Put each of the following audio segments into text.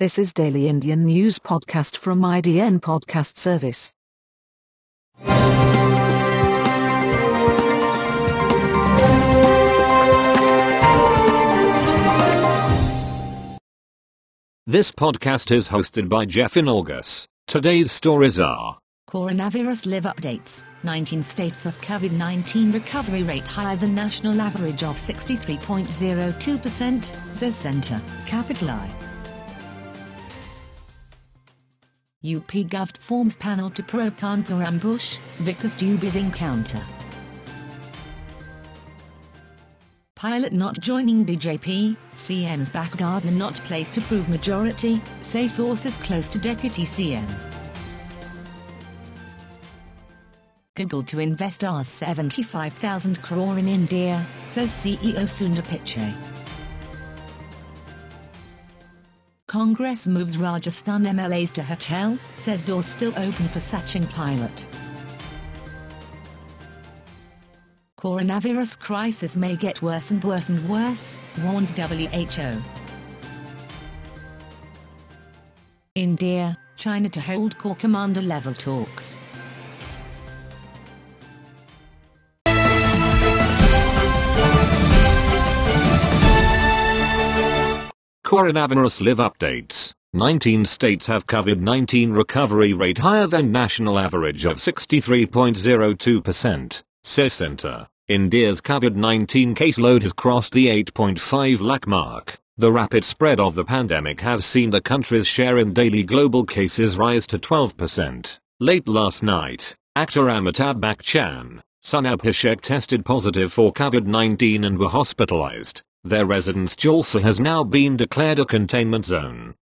This is Daily Indian News Podcast from IDN Podcast Service. This podcast is hosted by Jeff in August. Today's stories are Coronavirus live updates. 19 states of COVID 19 recovery rate higher than national average of 63.02%, says Centre, capital I. UP Gov forms panel to probe Kanpur ambush, Vikas Dubey's encounter. Pilot not joining BJP, CM's back garden not placed to prove majority, say sources close to Deputy CM. Google to invest Rs 75,000 crore in India, says CEO Sundar Pichai. Congress moves Rajasthan MLAs to hotel, says doors still open for Sachin pilot. Coronavirus crisis may get worse and worse and worse, warns WHO. India, China to hold Corps commander level talks. Coronavirus Live Updates. 19 states have COVID-19 recovery rate higher than national average of 63.02%, says Centre. India's COVID-19 caseload has crossed the 8.5 lakh mark. The rapid spread of the pandemic has seen the country's share in daily global cases rise to 12%. Late last night, actor Amitabh Bachchan, son Abhishek tested positive for COVID-19 and were hospitalized. Their residence Jalsa has now been declared a containment zone.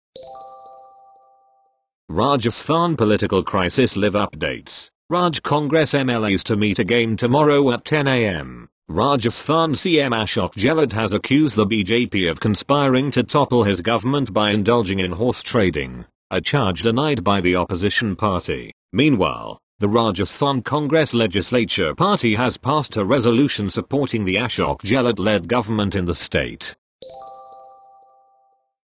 Rajasthan political crisis live updates. Raj Congress MLAs to meet again tomorrow at 10 am. Rajasthan CM Ashok Gehlot has accused the BJP of conspiring to topple his government by indulging in horse trading, a charge denied by the opposition party. Meanwhile, the Rajasthan Congress Legislature Party has passed a resolution supporting the Ashok Gehlot-led government in the state.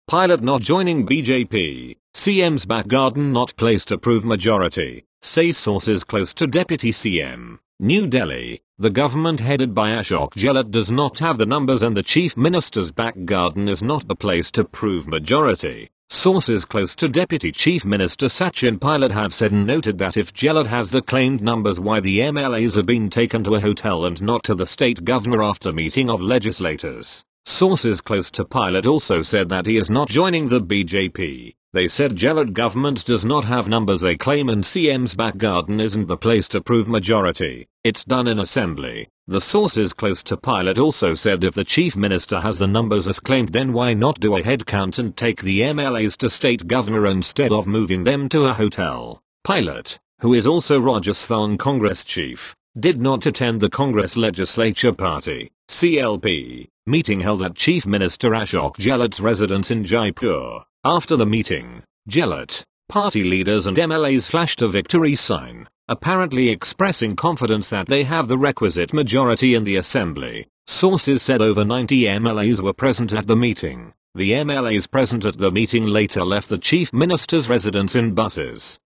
Pilot not joining BJP, CM's back garden not placed to prove majority, say sources close to Deputy CM. New Delhi, the government headed by Ashok Gehlot does not have the numbers and the Chief Minister's back garden is not the place to prove majority. Sources close to Deputy Chief Minister Sachin Pilot have said and noted that if Gehlot has the claimed numbers why the MLAs have been taken to a hotel and not to the state governor after meeting of legislators. Sources close to Pilot also said that he is not joining the BJP. They said Gehlot government does not have numbers they claim and CM's back garden isn't the place to prove majority. It's done in assembly. The sources close to Pilot also said if the chief minister has the numbers as claimed then why not do a head count and take the MLAs to state governor instead of moving them to a hotel. Pilot, who is also Rajasthan Congress chief, did not attend the Congress Legislature Party, CLP, meeting held at Chief Minister Ashok Gehlot's residence in Jaipur. After the meeting, Gehlot, party leaders and MLAs flashed a victory sign, apparently expressing confidence that they have the requisite majority in the assembly. Sources said over 90 MLAs were present at the meeting. The MLAs present at the meeting later left the chief minister's residence in buses.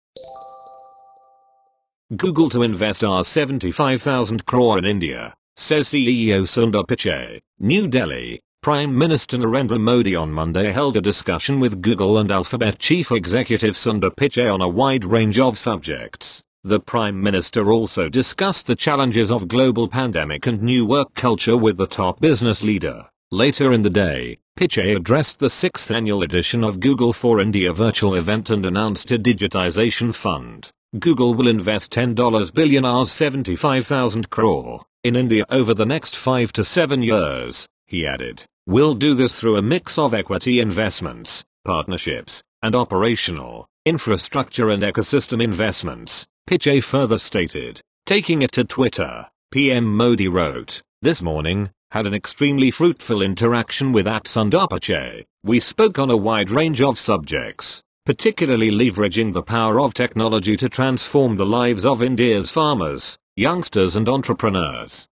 Google to invest Rs 75,000 crore in India, says CEO Sundar Pichai. New Delhi, Prime Minister Narendra Modi on Monday held a discussion with Google and Alphabet Chief Executive Sundar Pichai on a wide range of subjects. The Prime Minister also discussed the challenges of global pandemic and new work culture with the top business leader. Later in the day, Pichai addressed the sixth annual edition of Google for India virtual event and announced a digitization fund. Google will invest $10 billion Rs 75,000 crore in India over the next 5 to 7 years, he added. We'll do this through a mix of equity investments, partnerships, and operational, infrastructure and ecosystem investments, Pichai further stated. Taking it to Twitter, PM Modi wrote, This morning, had an extremely fruitful interaction with at. We spoke on a wide range of subjects, particularly leveraging the power of technology to transform the lives of India's farmers, youngsters and entrepreneurs.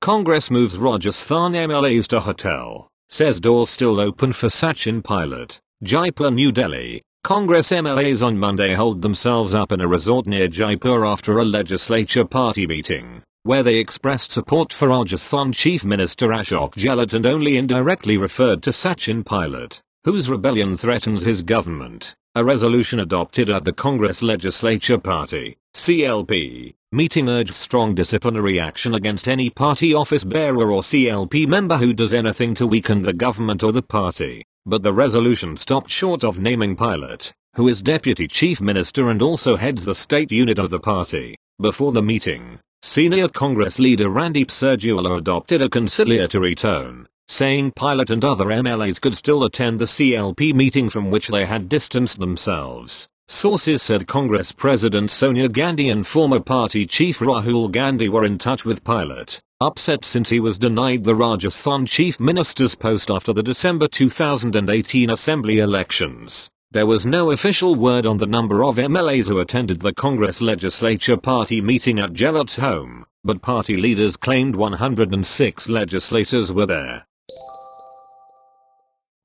Congress moves Rajasthan MLAs to hotel. Says doors still open for Sachin Pilot. Jaipur, New Delhi. Congress MLAs on Monday holed themselves up in a resort near Jaipur after a legislature party meeting, where they expressed support for Rajasthan Chief Minister Ashok Gehlot and only indirectly referred to Sachin Pilot, whose rebellion threatens his government. A resolution adopted at the Congress Legislature Party, CLP, meeting urged strong disciplinary action against any party office bearer or CLP member who does anything to weaken the government or the party. But the resolution stopped short of naming Pilot, who is deputy chief minister and also heads the state unit of the party. Before the meeting, senior Congress leader Randeep Surjewala adopted a conciliatory tone, saying Pilot and other MLAs could still attend the CLP meeting from which they had distanced themselves. Sources said Congress President Sonia Gandhi and former party chief Rahul Gandhi were in touch with Pilot, upset since he was denied the Rajasthan chief minister's post after the December 2018 assembly elections. There was no official word on the number of MLAs who attended the Congress legislature party meeting at Gehlot's home, but party leaders claimed 106 legislators were there.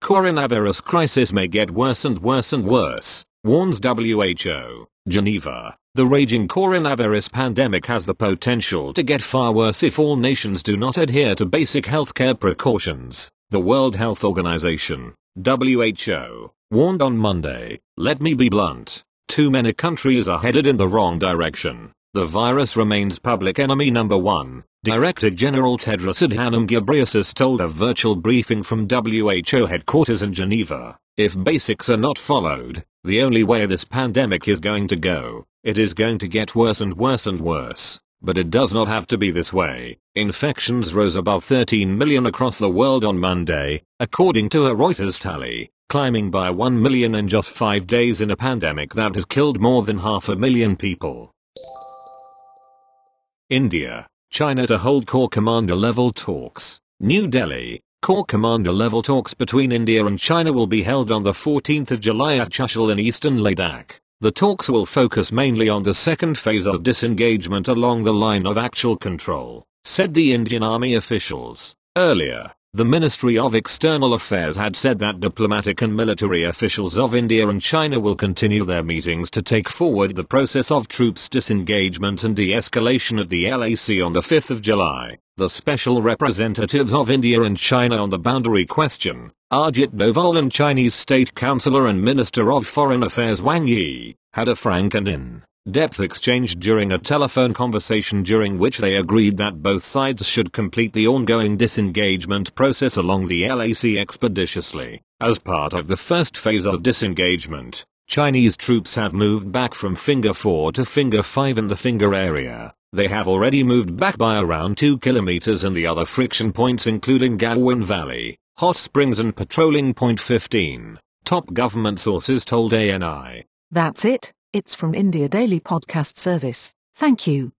Coronavirus crisis may get worse and worse and worse, warns WHO. Geneva. The raging coronavirus pandemic has the potential to get far worse if all nations do not adhere to basic healthcare precautions. The World Health Organization, WHO, warned on Monday, let me be blunt, too many countries are headed in the wrong direction. The virus remains public enemy number one, Director General Tedros Adhanom Ghebreyesus told a virtual briefing from WHO headquarters in Geneva. If basics are not followed, the only way this pandemic is going to go, it is going to get worse and worse and worse. But it does not have to be this way. Infections rose above 13 million across the world on Monday, according to a Reuters tally, climbing by 1 million in just 5 days in a pandemic that has killed more than half a million people. India, China to hold Corps Commander level talks. New Delhi, Corps Commander level talks between India and China will be held on the 14th of July at Chushul in eastern Ladakh. The talks will focus mainly on the second phase of disengagement along the line of actual control, said the Indian Army officials. Earlier, the Ministry of External Affairs had said that diplomatic and military officials of India and China will continue their meetings to take forward the process of troops disengagement and de-escalation at the LAC on the 5th of July. The special representatives of India and China on the boundary question, Ajit Doval and Chinese State Councillor and Minister of Foreign Affairs Wang Yi, had a frank and in depth exchange during a telephone conversation during which they agreed that both sides should complete the ongoing disengagement process along the LAC expeditiously. As part of the first phase of disengagement, Chinese troops have moved back from Finger 4 to Finger 5 in the Finger area. They have already moved back by around 2 kilometers and the other friction points including Galwan Valley, Hot Springs and Patrolling Point 15, top government sources told ANI. That's it. It's from India Daily Podcast Service. Thank you.